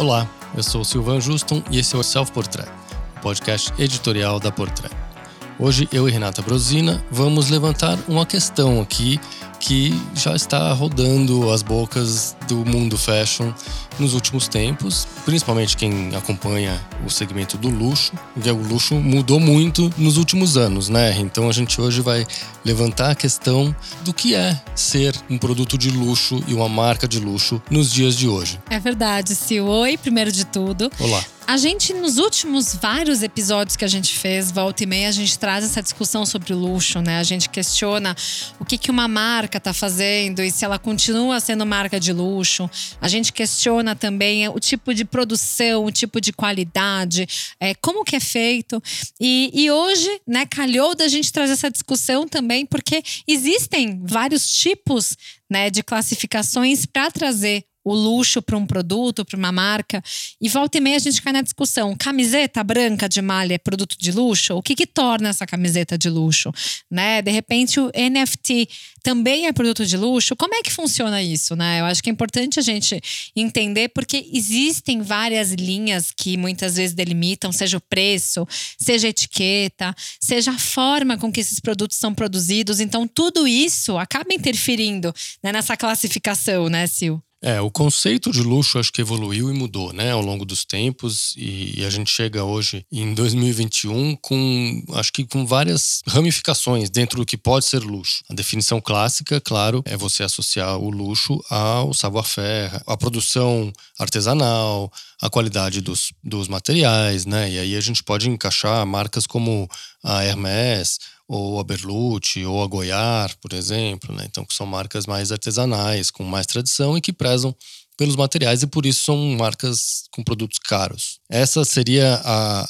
Olá, eu sou Silvan Juston e esse é o Self Portrait, o podcast editorial da Portrait. Hoje eu e Renata Brosina vamos levantar uma questão aqui que já está rodando as bocas do mundo fashion nos últimos tempos, principalmente quem acompanha o segmento do luxo, porque o luxo mudou muito nos últimos anos, né? Então a gente hoje vai levantar a questão do que é ser um produto de luxo e uma marca de luxo nos dias de hoje. É verdade, Sil. Oi, primeiro de tudo. Olá. A gente, nos últimos vários episódios que a gente fez, volta e meia, a gente traz essa discussão sobre o luxo, né? A gente questiona o que, que uma marca está fazendo e se ela continua sendo marca de luxo. A gente questiona também o tipo de produção, o tipo de qualidade, é, como que é feito. E, e hoje, né, calhou da gente trazer essa discussão também, porque existem vários tipos né, de classificações para trazer o luxo para um produto, para uma marca. E volta e meia a gente cai na discussão: camiseta branca de malha é produto de luxo? O que, que torna essa camiseta de luxo? Né? De repente, o NFT também é produto de luxo? Como é que funciona isso? Né? Eu acho que é importante a gente entender, porque existem várias linhas que muitas vezes delimitam, seja o preço, seja a etiqueta, seja a forma com que esses produtos são produzidos. Então, tudo isso acaba interferindo né, nessa classificação, né, Sil? É, o conceito de luxo acho que evoluiu e mudou, né, ao longo dos tempos e, a gente chega hoje em 2021 com, acho que com várias ramificações dentro do que pode ser luxo. A definição clássica, claro, é você associar o luxo ao savoir-faire, à produção artesanal, à qualidade dos, dos materiais, né, e aí a gente pode encaixar marcas como a Hermès, ou a Berlucci, ou a Goiar, por exemplo, né? Então, que são marcas mais artesanais, com mais tradição e que prezam pelos materiais e por isso são marcas com produtos caros. Essa seria a,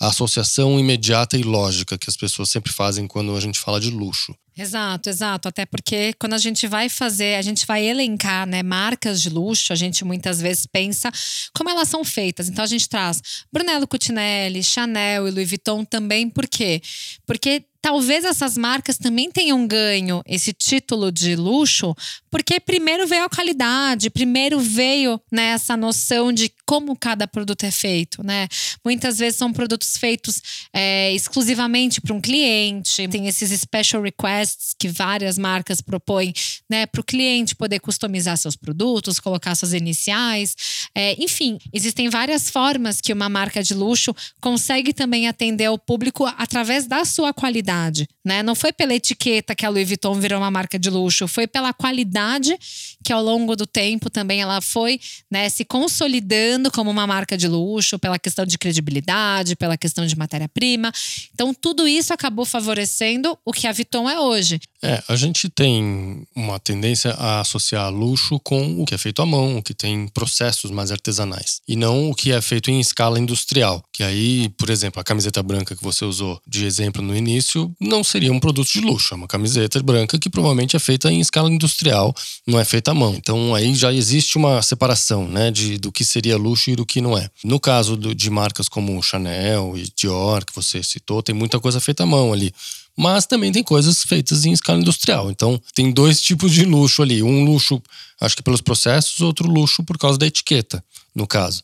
a associação imediata e lógica que as pessoas sempre fazem quando a gente fala de luxo. Exato, exato. Até porque quando a gente vai fazer, a gente vai elencar né, marcas de luxo, a gente muitas vezes pensa como elas são feitas. Então a gente traz Brunello Cucinelli, Chanel e Louis Vuitton também. Por quê? Porque talvez essas marcas também tenham ganho esse título de luxo, porque primeiro veio a qualidade, primeiro veio né, essa noção de como cada produto é feito, né? Muitas vezes são produtos feitos é, exclusivamente para um cliente, tem esses special requests que várias marcas propõem, né, para o cliente poder customizar seus produtos, colocar suas iniciais, é, enfim, existem várias formas que uma marca de luxo consegue também atender ao público através da sua qualidade né? Não foi pela etiqueta que a Louis Vuitton virou uma marca de luxo, foi pela qualidade que ao longo do tempo também ela foi, né, se consolidando como uma marca de luxo, pela questão de credibilidade, pela questão de matéria-prima. Então tudo isso acabou favorecendo o que a Vuitton é hoje. É, a gente tem uma tendência a associar luxo com o que é feito à mão, o que tem processos mais artesanais, e não o que é feito em escala industrial. Que aí, por exemplo, a camiseta branca que você usou de exemplo no início não seria um produto de luxo, é uma camiseta branca que provavelmente é feita em escala industrial, não é feita à mão. Então aí já existe uma separação, né, de do que seria luxo e do que não é. No caso do, de marcas como Chanel e Dior que você citou, tem muita coisa feita à mão ali mas também tem coisas feitas em escala industrial. Então, tem dois tipos de luxo ali. Um luxo, acho que pelos processos, outro luxo por causa da etiqueta, no caso.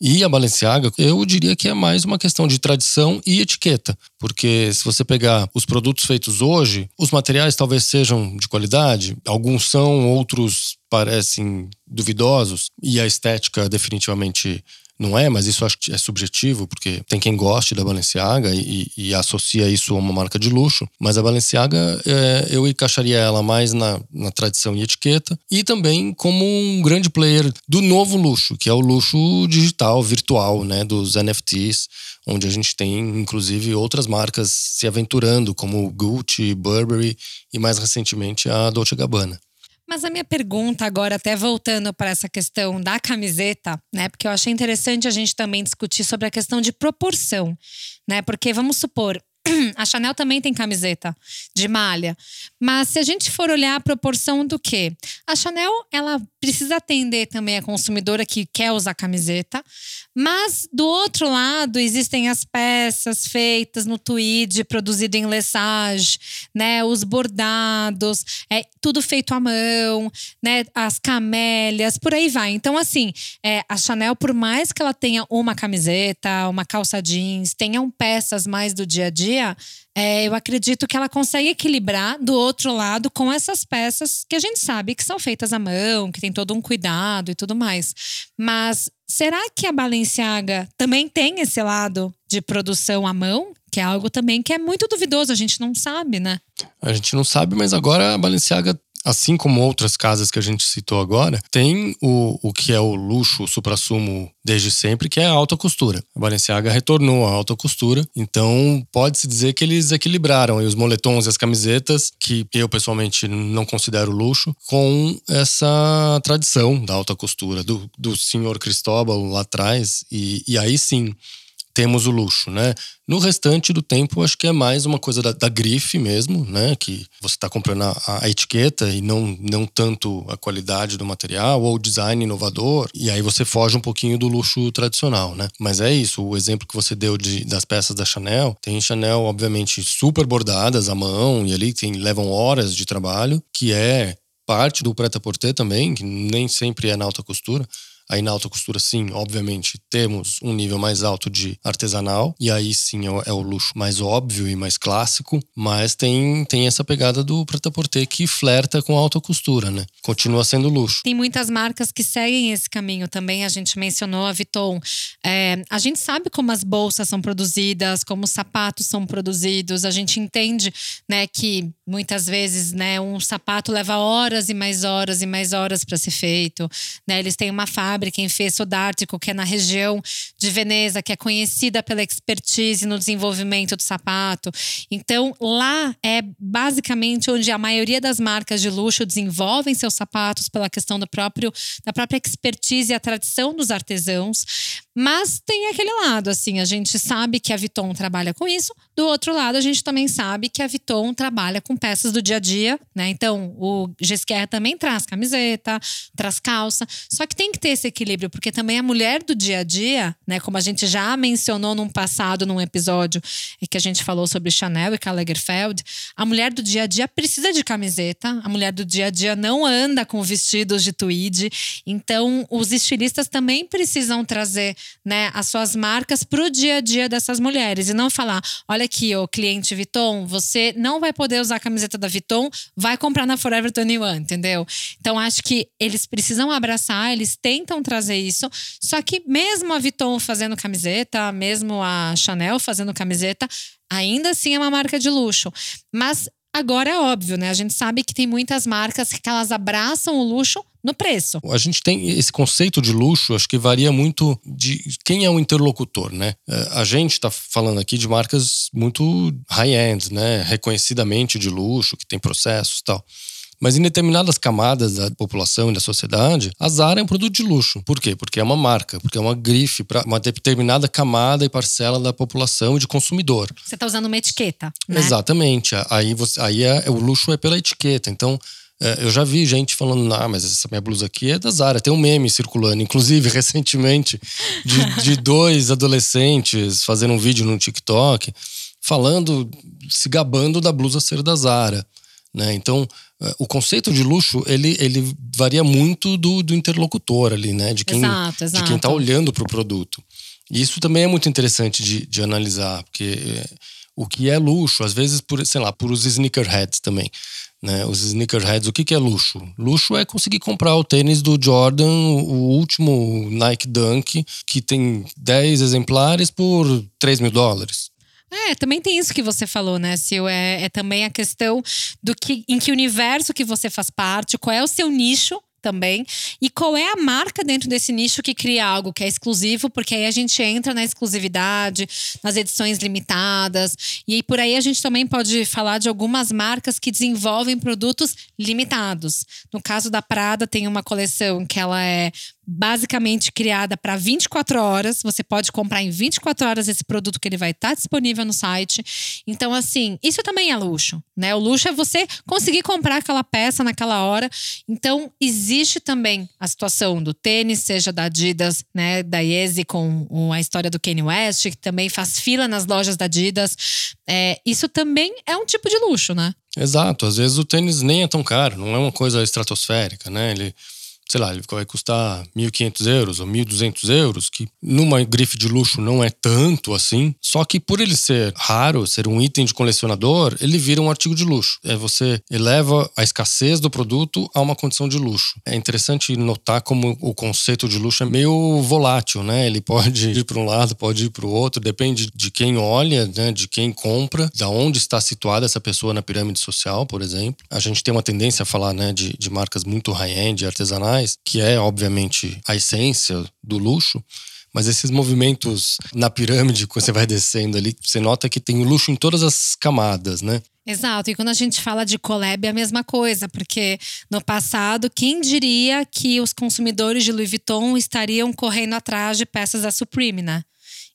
E a Balenciaga, eu diria que é mais uma questão de tradição e etiqueta, porque se você pegar os produtos feitos hoje, os materiais talvez sejam de qualidade, alguns são, outros parecem duvidosos, e a estética definitivamente não é, mas isso acho que é subjetivo, porque tem quem goste da Balenciaga e, e associa isso a uma marca de luxo. Mas a Balenciaga, é, eu encaixaria ela mais na, na tradição e etiqueta e também como um grande player do novo luxo, que é o luxo digital, virtual, né, dos NFTs, onde a gente tem inclusive outras marcas se aventurando, como Gucci, Burberry e mais recentemente a Dolce Gabbana. Mas a minha pergunta agora, até voltando para essa questão da camiseta, né? Porque eu achei interessante a gente também discutir sobre a questão de proporção, né? Porque vamos supor, a Chanel também tem camiseta de malha. Mas se a gente for olhar a proporção do quê? A Chanel, ela precisa atender também a consumidora que quer usar camiseta. Mas, do outro lado, existem as peças feitas no tweed, produzido em lessage, né? Os bordados, é tudo feito à mão, né? As camélias, por aí vai. Então, assim, é, a Chanel, por mais que ela tenha uma camiseta, uma calça jeans, tenham peças mais do dia a dia, é, eu acredito que ela consegue equilibrar do outro lado com essas peças que a gente sabe que são feitas à mão, que tem todo um cuidado e tudo mais. Mas será que a Balenciaga também tem esse lado de produção à mão? Que é algo também que é muito duvidoso, a gente não sabe, né? A gente não sabe, mas agora a Balenciaga assim como outras casas que a gente citou agora, tem o, o que é o luxo, o supra-sumo desde sempre, que é a alta costura. A Balenciaga retornou à alta costura, então pode-se dizer que eles equilibraram os moletons e as camisetas, que eu pessoalmente não considero luxo, com essa tradição da alta costura, do, do senhor Cristóbal lá atrás, e, e aí sim temos o luxo, né? No restante do tempo, acho que é mais uma coisa da, da grife mesmo, né? Que você está comprando a, a, etiqueta e não, não tanto a qualidade do material ou o design inovador. E aí você foge um pouquinho do luxo tradicional, né? Mas é isso, o exemplo que você deu de, das peças da Chanel. Tem Chanel, obviamente, super bordadas à mão e ali tem, levam horas de trabalho, que é parte do prêt-à-porter também, que nem sempre é na alta costura Aí na alta costura, sim, obviamente, temos um nível mais alto de artesanal, e aí sim é, é o luxo mais óbvio e mais clássico, mas tem, tem essa pegada do prêt-à-porter que flerta com a alta costura, né? Continua sendo luxo. Tem muitas marcas que seguem esse caminho também, a gente mencionou a Vuitton. É, a gente sabe como as bolsas são produzidas, como os sapatos são produzidos, a gente entende né, que muitas vezes né, um sapato leva horas e mais horas e mais horas para ser feito. Né? Eles têm uma fábrica fábrica em Fesso d'Artico, que é na região de Veneza, que é conhecida pela expertise no desenvolvimento do sapato. Então, lá é basicamente onde a maioria das marcas de luxo desenvolvem seus sapatos pela questão do próprio, da própria expertise e a tradição dos artesãos. Mas tem aquele lado, assim, a gente sabe que a Vuitton trabalha com isso. Do outro lado, a gente também sabe que a Vuitton trabalha com peças do dia a dia, né? Então, o Gesquer também traz camiseta, traz calça. Só que tem que ter esse equilíbrio, porque também a mulher do dia a dia, né? Como a gente já mencionou num passado, num episódio que a gente falou sobre Chanel e Karl Lagerfeld, a mulher do dia a dia precisa de camiseta. A mulher do dia a dia não anda com vestidos de tweed. Então, os estilistas também precisam trazer né, as suas marcas para o dia a dia dessas mulheres e não falar: olha aqui, o cliente Vuitton, você não vai poder usar a camiseta da Vuitton, vai comprar na Forever 21, entendeu? Então acho que eles precisam abraçar, eles tentam trazer isso, só que mesmo a Vuitton fazendo camiseta, mesmo a Chanel fazendo camiseta, ainda assim é uma marca de luxo. Mas Agora é óbvio, né? A gente sabe que tem muitas marcas que elas abraçam o luxo no preço. A gente tem esse conceito de luxo, acho que varia muito de quem é o interlocutor, né? É, a gente está falando aqui de marcas muito high-end, né? Reconhecidamente de luxo, que tem processos e tal. Mas em determinadas camadas da população e da sociedade, a Zara é um produto de luxo. Por quê? Porque é uma marca, porque é uma grife para uma determinada camada e parcela da população e de consumidor. Você está usando uma etiqueta, né? Exatamente. Aí, você, aí é, o luxo é pela etiqueta. Então, é, eu já vi gente falando, ah, mas essa minha blusa aqui é da Zara. Tem um meme circulando, inclusive, recentemente, de, de dois adolescentes fazendo um vídeo no TikTok falando, se gabando da blusa ser da Zara. Né? Então, o conceito de luxo ele, ele varia muito do, do interlocutor ali, né? De quem exato, exato. de quem está olhando para o produto. E isso também é muito interessante de, de analisar, porque é, o que é luxo, às vezes por, sei lá, por os sneakerheads também. Né, os sneakerheads, o que, que é luxo? Luxo é conseguir comprar o tênis do Jordan, o último Nike Dunk, que tem 10 exemplares por 3 mil dólares. É, também tem isso que você falou, né, Sil? É, é também a questão do que em que universo que você faz parte, qual é o seu nicho também. E qual é a marca dentro desse nicho que cria algo que é exclusivo, porque aí a gente entra na exclusividade, nas edições limitadas. E por aí a gente também pode falar de algumas marcas que desenvolvem produtos limitados. No caso da Prada, tem uma coleção que ela é basicamente criada para 24 horas. Você pode comprar em 24 horas esse produto que ele vai estar tá disponível no site. Então, assim, isso também é luxo, né? O luxo é você conseguir comprar aquela peça naquela hora. Então, existe existe também a situação do tênis, seja da Adidas, né, da Yeezy com a história do Kanye West, que também faz fila nas lojas da Adidas. É, isso também é um tipo de luxo, né? Exato. Às vezes o tênis nem é tão caro, não é uma coisa estratosférica, né? Ele sei lá, ele vai custar 1.500 euros ou 1.200 euros, que numa grife de luxo não é tanto assim. Só que por ele ser raro, ser um item de colecionador, ele vira um artigo de luxo. É você eleva a escassez do produto a uma condição de luxo. É interessante notar como o conceito de luxo é meio volátil, né? Ele pode ir para um lado, pode ir para o outro, depende de quem olha, né? de quem compra, da onde está situada essa pessoa na pirâmide social, por exemplo. A gente tem uma tendência a falar né, de, de marcas muito high-end, artesanais que é obviamente a essência do luxo, mas esses movimentos na pirâmide, quando você vai descendo ali, você nota que tem o luxo em todas as camadas, né? Exato, e quando a gente fala de collab é a mesma coisa, porque no passado, quem diria que os consumidores de Louis Vuitton estariam correndo atrás de peças da Supreme, né?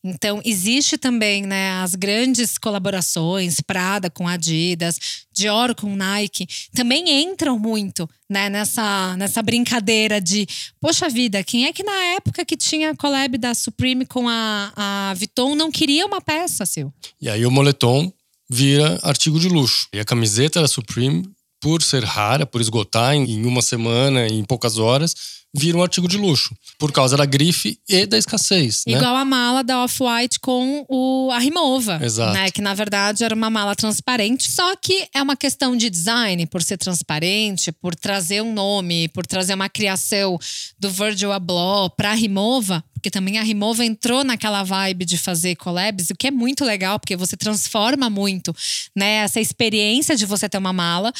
Então, existe também né, as grandes colaborações, Prada com Adidas, Dior com Nike, também entram muito né, nessa, nessa brincadeira de, poxa vida, quem é que na época que tinha a collab da Supreme com a, a Vuitton não queria uma peça, seu? E aí o moletom vira artigo de luxo. E a camiseta da Supreme, por ser rara, por esgotar em uma semana, em poucas horas, vira um artigo de luxo. Por causa da grife e da escassez. Né? Igual a mala da Off-White com o, a Rimova. Exato. Né? Que na verdade era uma mala transparente. Só que é uma questão de design, por ser transparente, por trazer um nome, por trazer uma criação do Virgil Abloh para a Rimova porque também a Rimova entrou naquela vibe de fazer collabs, o que é muito legal, porque você transforma muito né, essa experiência de você ter uma mala.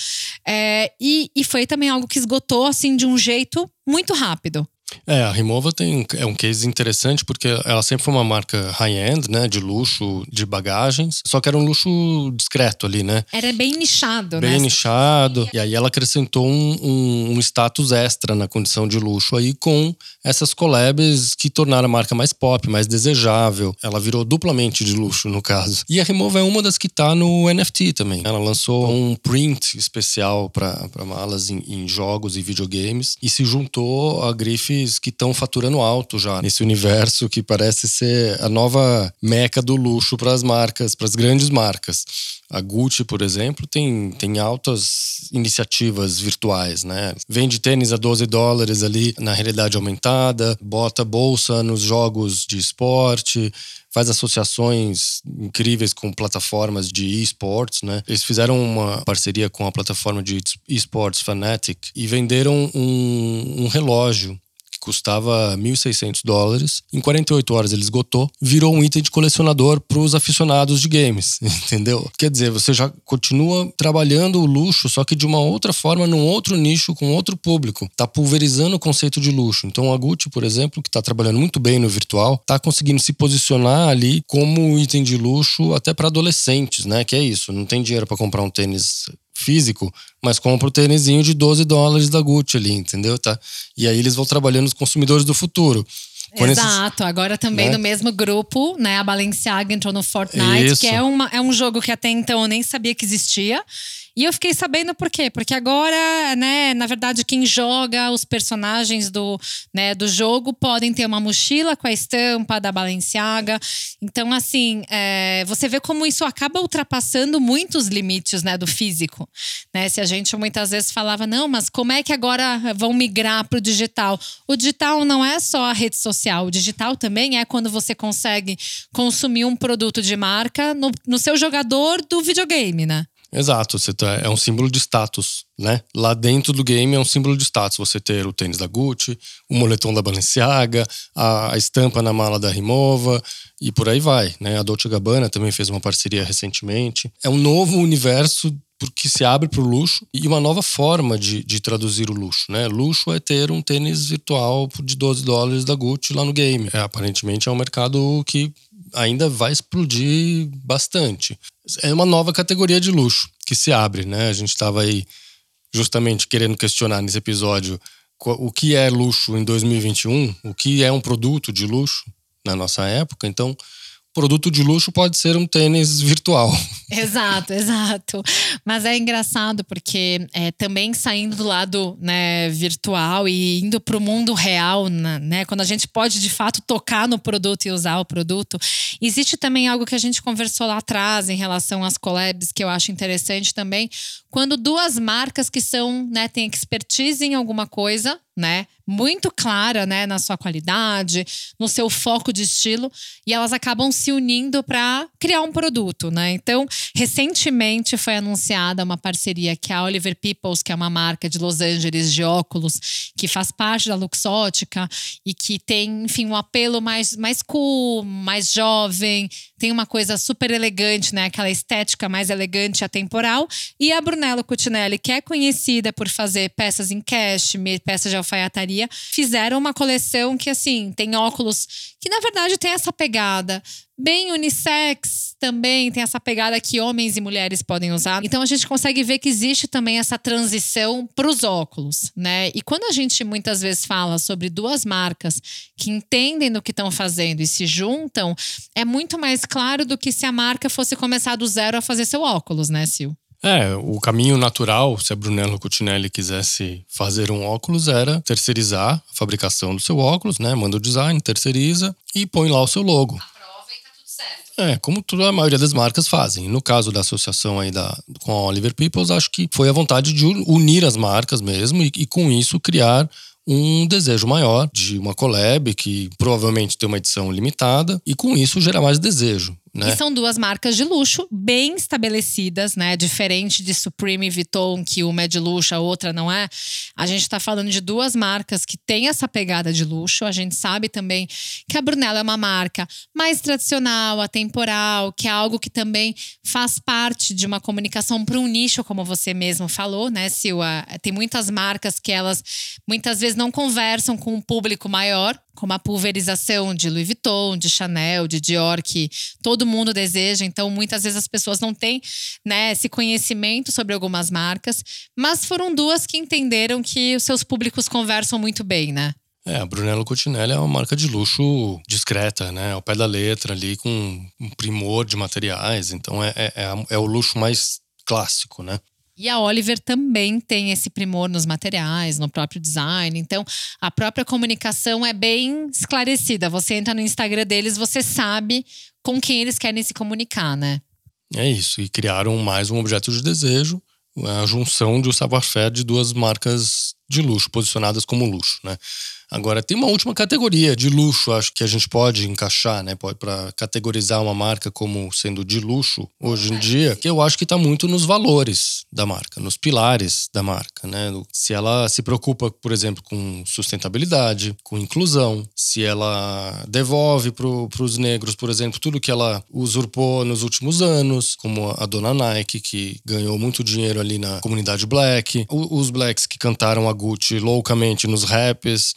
É, e, e foi também algo que esgotou assim de um jeito muito rápido. É, a Rimova tem, é um case interessante porque ela sempre foi uma marca high-end, né? De luxo, de bagagens. Só que era um luxo discreto ali, né? Era bem nichado, bem né? Bem nichado. E aí ela acrescentou um, um, um, status extra na condição de luxo aí com essas collabs que tornaram a marca mais pop, mais desejável. Ela virou duplamente de luxo, no caso. E a Rimova é uma das que tá no NFT também. Ela lançou um print especial para malas em, em jogos e videogames e se juntou a grife que estão faturando alto já nesse universo que parece ser a nova meca do luxo para as marcas, para as grandes marcas. A Gucci, por exemplo, tem, tem altas iniciativas virtuais, né? Vende tênis a 12 dólares ali na realidade aumentada, bota bolsa nos jogos de esporte, faz associações incríveis com plataformas de esportes, né? Eles fizeram uma parceria com a plataforma de esports Fanatic e venderam um, um relógio custava 1.600 dólares. Em 48 horas ele esgotou, virou um item de colecionador para os aficionados de games, entendeu? Quer dizer, você já continua trabalhando o luxo, só que de uma outra forma, num outro nicho, com outro público. Tá pulverizando o conceito de luxo. Então a Gucci, por exemplo, que está trabalhando muito bem no virtual, tá conseguindo se posicionar ali como item de luxo até para adolescentes, né? Que é isso, não tem dinheiro para comprar um tênis físico, mas compra o tênisinho de 12 dólares da Gucci ali, entendeu? Tá? E aí eles vão trabalhando os consumidores do futuro. Quando Exato, esses, agora também né? no mesmo grupo, né? A Balenciaga entrou no Fortnite, Isso. que é, uma, é um jogo que até então eu nem sabia que existia. E eu fiquei sabendo por quê? Porque agora, né, na verdade, quem joga os personagens do, né, do jogo podem ter uma mochila com a estampa da Balenciaga. Então, assim, é, você vê como isso acaba ultrapassando muitos limites, né, do físico. Né? Se a gente muitas vezes falava, não, mas como é que agora vão migrar para o digital? O digital não é só a rede social, o digital também é quando você consegue consumir um produto de marca no, no seu jogador do videogame, né? Exato, você tá, é um símbolo de status, né? Lá dentro do game é um símbolo de status. Você ter o tênis da Gucci, o moletom da Balenciaga, a, a estampa na mala da Rimova e por aí vai, né? A Dolce Gabbana também fez uma parceria recentemente. É um novo universo porque se abre para o luxo e uma nova forma de, de traduzir o luxo, né? Luxo é ter um tênis virtual de 12 dólares da Gucci lá no game. É, aparentemente é um mercado que ainda vai explodir bastante. É uma nova categoria de luxo que se abre, né? A gente estava aí justamente querendo questionar nesse episódio o que é luxo em 2021, o que é um produto de luxo na nossa época. Então, produto de luxo pode ser um tênis virtual. Exato, exato. Mas é engraçado porque é, também saindo do lado né, virtual e indo para o mundo real, né, quando a gente pode de fato tocar no produto e usar o produto, existe também algo que a gente conversou lá atrás em relação às collabs que eu acho interessante também, quando duas marcas que são, né, têm expertise em alguma coisa, né? Muito clara, né, na sua qualidade, no seu foco de estilo, e elas acabam se unindo para criar um produto, né? Então, recentemente foi anunciada uma parceria que a Oliver Peoples, que é uma marca de Los Angeles de óculos, que faz parte da Luxótica e que tem, enfim, um apelo mais mais cool, mais jovem, tem uma coisa super elegante, né? Aquela estética mais elegante e atemporal. E a Brunello Cucinelli, que é conhecida por fazer peças em cashmere, peças de alfaiataria, fizeram uma coleção que, assim, tem óculos que, na verdade, tem essa pegada bem unissex também, tem essa pegada que homens e mulheres podem usar. Então a gente consegue ver que existe também essa transição para os óculos, né? E quando a gente muitas vezes fala sobre duas marcas que entendem do que estão fazendo e se juntam, é muito mais claro do que se a marca fosse começar do zero a fazer seu óculos, né, Sil? É, o caminho natural, se a Brunello Cucinelli quisesse fazer um óculos, era terceirizar a fabricação do seu óculos, né? Manda o design, terceiriza e põe lá o seu logo. É, como toda a maioria das marcas fazem. No caso da associação aí da, com a Oliver Peoples, acho que foi a vontade de unir as marcas mesmo e, e com isso criar um desejo maior de uma collab que provavelmente tem uma edição limitada e com isso gera mais desejo. Né? E são duas marcas de luxo bem estabelecidas, né? Diferente de Supreme e Vuitton, que uma é de luxo, a outra não é. A gente está falando de duas marcas que têm essa pegada de luxo. A gente sabe também que a Brunello é uma marca mais tradicional, atemporal, que é algo que também faz parte de uma comunicação para um nicho, como você mesmo falou, né, Silva? Tem muitas marcas que elas muitas vezes não conversam com um público maior, como a pulverização de Louis Vuitton, de Chanel, de Dior, que todo mundo deseja. Então, muitas vezes as pessoas não têm né, esse conhecimento sobre algumas marcas, mas foram duas que entenderam que os seus públicos conversam muito bem, né? É, a Brunello Cucinelli é uma marca de luxo discreta, né? Ao pé da letra ali, com um primor de materiais. Então, é, é, é, é o luxo mais clássico, né? E a Oliver também tem esse primor nos materiais, no próprio design. Então, a própria comunicação é bem esclarecida. Você entra no Instagram deles, você sabe com quem eles querem se comunicar, né? É isso. E criaram mais um objeto de desejo, a junção de um savoir-faire de duas marcas de luxo, posicionadas como luxo, né? Agora, tem uma última categoria de luxo, acho que a gente pode encaixar, né? Para categorizar uma marca como sendo de luxo hoje em dia, que eu acho que está muito nos valores da marca, nos pilares da marca, né? Se ela se preocupa, por exemplo, com sustentabilidade, com inclusão, se ela devolve para os negros, por exemplo, tudo que ela usurpou nos últimos anos, como a dona Nike, que ganhou muito dinheiro ali na comunidade black, os blacks que cantaram a Gucci loucamente nos raps.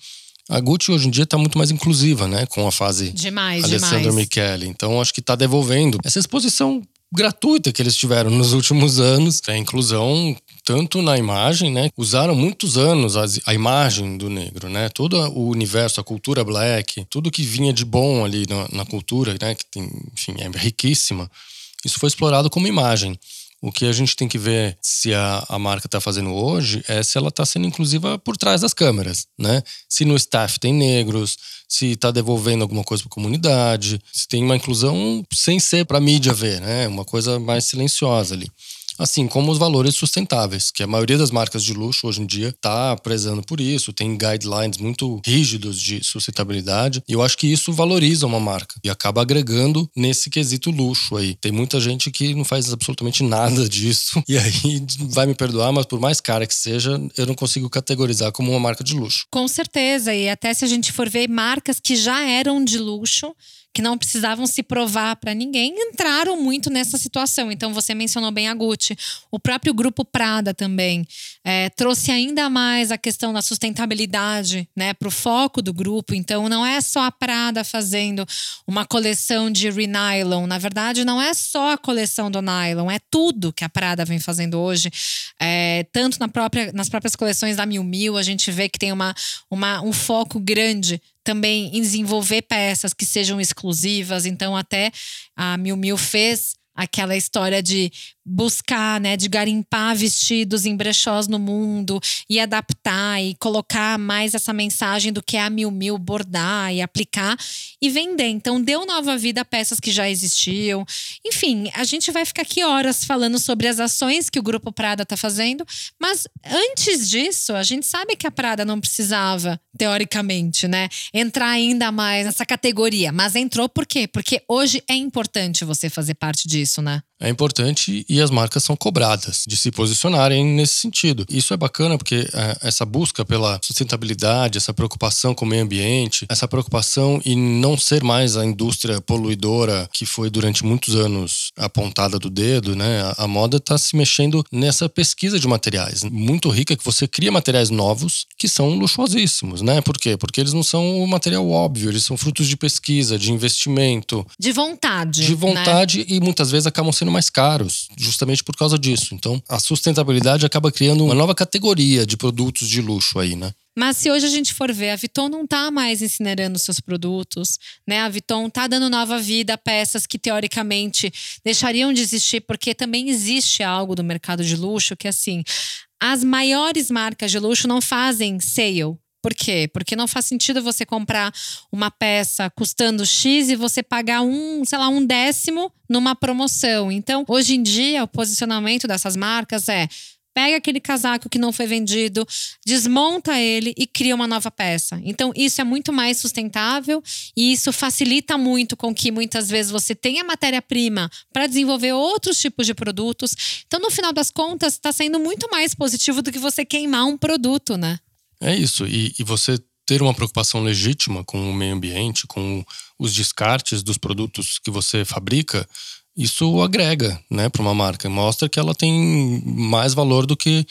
A Gucci hoje em dia está muito mais inclusiva, né? Com a fase demais, Alessandro Michele. Então acho que está devolvendo essa exposição gratuita que eles tiveram nos últimos anos. A inclusão tanto na imagem, né? Usaram muitos anos a, a, imagem do negro, né? Todo o universo, a cultura black, tudo que vinha de bom ali na, na cultura, né? Que tem, enfim, é riquíssima. Isso foi explorado como imagem. O que a gente tem que ver se a, a marca está fazendo hoje é se ela está sendo inclusiva por trás das câmeras, né? Se no staff tem negros, se está devolvendo alguma coisa para a comunidade, se tem uma inclusão sem ser para a mídia ver, né? Uma coisa mais silenciosa ali assim como os valores sustentáveis, que a maioria das marcas de luxo hoje em dia está prezando por isso, tem guidelines muito rígidos de sustentabilidade, e eu acho que isso valoriza uma marca e acaba agregando nesse quesito luxo aí. Tem muita gente que não faz absolutamente nada disso, e aí vai me perdoar, mas por mais cara que seja, eu não consigo categorizar como uma marca de luxo. Com certeza, e até se a gente for ver marcas que já eram de luxo, que não precisavam se provar para ninguém, entraram muito nessa situação. Então, você mencionou bem a Gucci. O próprio Grupo Prada também é, trouxe ainda mais a questão da sustentabilidade né, para o foco do grupo. Então, não é só a Prada fazendo uma coleção de renylon. Na verdade, não é só a coleção do nylon, é tudo que a Prada vem fazendo hoje. É, tanto na própria, nas próprias coleções da Miu Miu, a gente vê que tem uma, uma, um foco grande também em desenvolver peças que sejam exclusivas. Então, até a Miu Miu fez aquela história de buscar, né, de garimpar vestidos em brechós no mundo e adaptar e colocar mais essa mensagem do que é a Mil Mil bordar e aplicar e vender. Então deu nova vida a peças que já existiam. Enfim, a gente vai ficar aqui horas falando sobre as ações que o grupo Prada está fazendo, mas antes disso, a gente sabe que a Prada não precisava, teoricamente, né, entrar ainda mais nessa categoria, mas entrou por quê? Porque hoje é importante você fazer parte disso, né? É importante e as marcas são cobradas de se posicionarem nesse sentido. Isso é bacana porque é, essa busca pela sustentabilidade, essa preocupação com o meio ambiente, essa preocupação em não ser mais a indústria poluidora que foi durante muitos anos apontada do dedo, né? A, a moda está se mexendo nessa pesquisa de materiais muito rica que você cria materiais novos que são luxuosíssimos, né? Por quê? Porque eles não são o material óbvio, eles são frutos de pesquisa, de investimento, de vontade, de vontade né? e muitas vezes acabam sendo mais caros, justamente por causa disso. Então, a sustentabilidade acaba criando uma nova categoria de produtos de luxo aí, né? Mas se hoje a gente for ver, a Vuitton não está mais incinerando seus produtos, né? A Vuitton está dando nova vida a peças que teoricamente deixariam de existir, porque também existe algo do mercado de luxo que assim, as maiores marcas de luxo não fazem sale, por quê? Porque não faz sentido você comprar uma peça custando X e você pagar um, sei lá, um décimo numa promoção. Então, hoje em dia, o posicionamento dessas marcas é pega aquele casaco que não foi vendido, desmonta ele e cria uma nova peça. Então, isso é muito mais sustentável e isso facilita muito com que muitas vezes você tenha matéria-prima para desenvolver outros tipos de produtos. Então, no final das contas, está sendo muito mais positivo do que você queimar um produto, né? É isso. E, e você ter uma preocupação legítima com o meio ambiente, com os descartes dos produtos que você fabrica, isso agrega né, para uma marca. Mostra que ela tem mais valor do que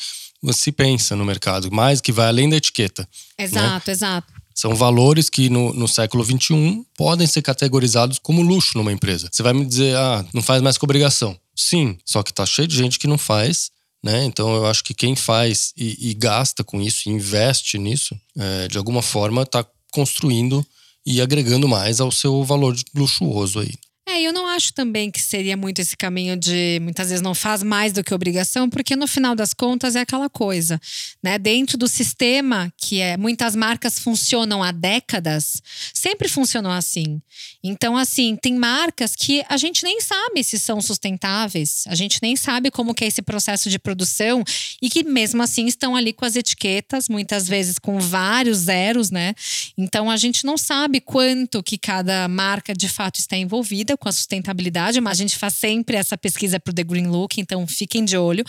se pensa no mercado, mais que vai além da etiqueta. Né? Exato, né? exato. São valores que no, no século XXI podem ser categorizados como luxo numa empresa. Você vai me dizer, ah, não faz mais com obrigação. Sim, só que tá cheio de gente que não faz né? Então eu acho que quem faz e, e gasta com isso, investe nisso, é, de alguma forma está construindo e agregando mais ao seu valor luxuoso aí. É, eu não acho também que seria muito esse caminho de muitas vezes não faz mais do que obrigação, porque no final das contas é aquela coisa, né? Dentro do sistema que é muitas marcas funcionam há décadas, sempre funcionou assim. Então, assim, tem marcas que a gente nem sabe se são sustentáveis, a gente nem sabe como que é esse processo de produção e que mesmo assim estão ali com as etiquetas, muitas vezes com vários zeros, né? Então a gente não sabe quanto que cada marca de fato está envolvida com a sustentabilidade, mas a gente faz sempre essa pesquisa para o The Green Look, então fiquem de olho.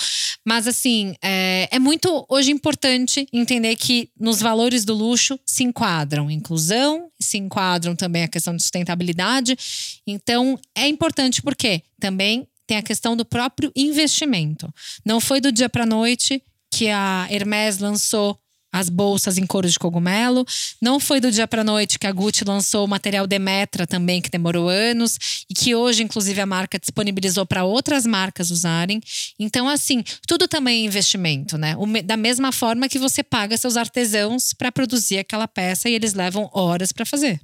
Mas assim, é, é muito hoje importante entender que nos valores do luxo se enquadram inclusão, se enquadram também a questão de sustentabilidade. Então é importante porque também tem a questão do próprio investimento. Não foi do dia para noite que a Hermès lançou as bolsas em couro de cogumelo. Não foi do dia para noite que a Gucci lançou o material Demetra também, que demorou anos e que hoje, inclusive, a marca disponibilizou para outras marcas usarem. Então, assim, tudo também é investimento, né? Da mesma forma que você paga seus artesãos para produzir aquela peça e eles levam horas para fazer.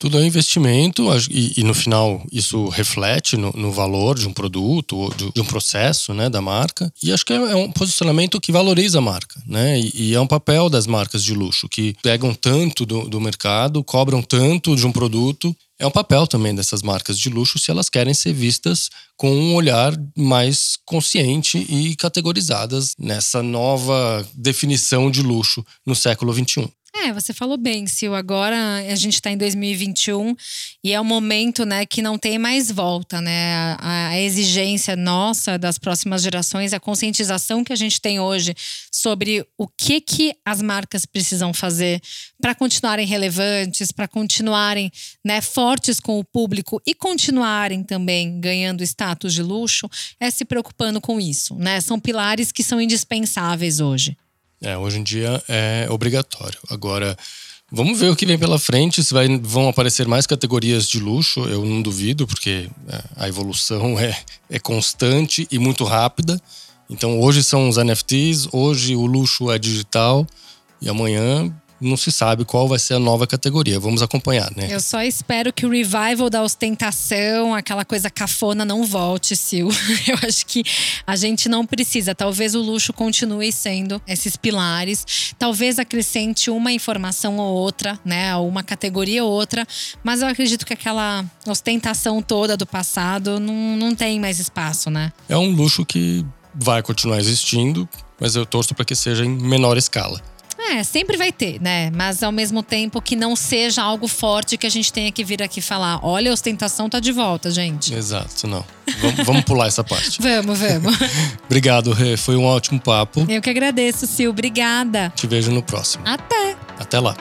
Tudo é investimento e, e no final isso reflete no, no, valor de um produto de, de, um processo né, da marca. E acho que é, é um posicionamento que valoriza a marca. Né? E, e, é um papel das marcas de luxo que pegam tanto do, do mercado, cobram tanto de um produto é um papel também dessas marcas de luxo se elas querem ser vistas com um olhar mais consciente e categorizadas nessa nova definição de luxo no século XXI. É, você falou bem, Sil. Agora a gente está em 2021 e é um momento, né, que não tem mais volta, né? A, a, exigência nossa das próximas gerações, a conscientização que a gente tem hoje sobre o que que as marcas precisam fazer para continuarem relevantes, para continuarem, né, fortes com o público e continuarem também ganhando status de luxo, é se preocupando com isso, né? São pilares que são indispensáveis hoje. É, hoje em dia é obrigatório. Agora, vamos ver o que vem pela frente. Se vai, vão aparecer mais categorias de luxo, eu não duvido, porque é, a evolução é, é constante e muito rápida. Então, hoje são os NFTs, hoje o luxo é digital e amanhã não se sabe qual vai ser a nova categoria. Vamos acompanhar, né? Eu só espero que o revival da ostentação, aquela coisa cafona, não volte, Sil. Eu acho que a gente não precisa. Talvez o luxo continue sendo esses pilares. Talvez acrescente uma informação ou outra, né? Uma categoria ou outra. Mas eu acredito que aquela ostentação toda do passado não, não tem mais espaço, né? É um luxo que vai continuar existindo, mas eu torço para que seja em menor escala. É, sempre vai ter, né? Mas ao mesmo tempo que não seja algo forte que a gente tenha que vir aqui falar: olha, a ostentação tá de volta, gente. Exato, não. Vamos, vamos pular essa parte. vamos, vamos. Obrigado, Rê. Foi um ótimo papo. Eu que agradeço, Sil. Obrigada. Te vejo no próximo. Até. Até lá.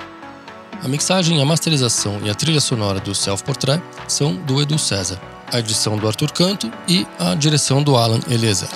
A mixagem, a masterização e a trilha sonora do Self Portrait são do Edu César, a edição do Arthur Canto e a direção do Alan Eliezer.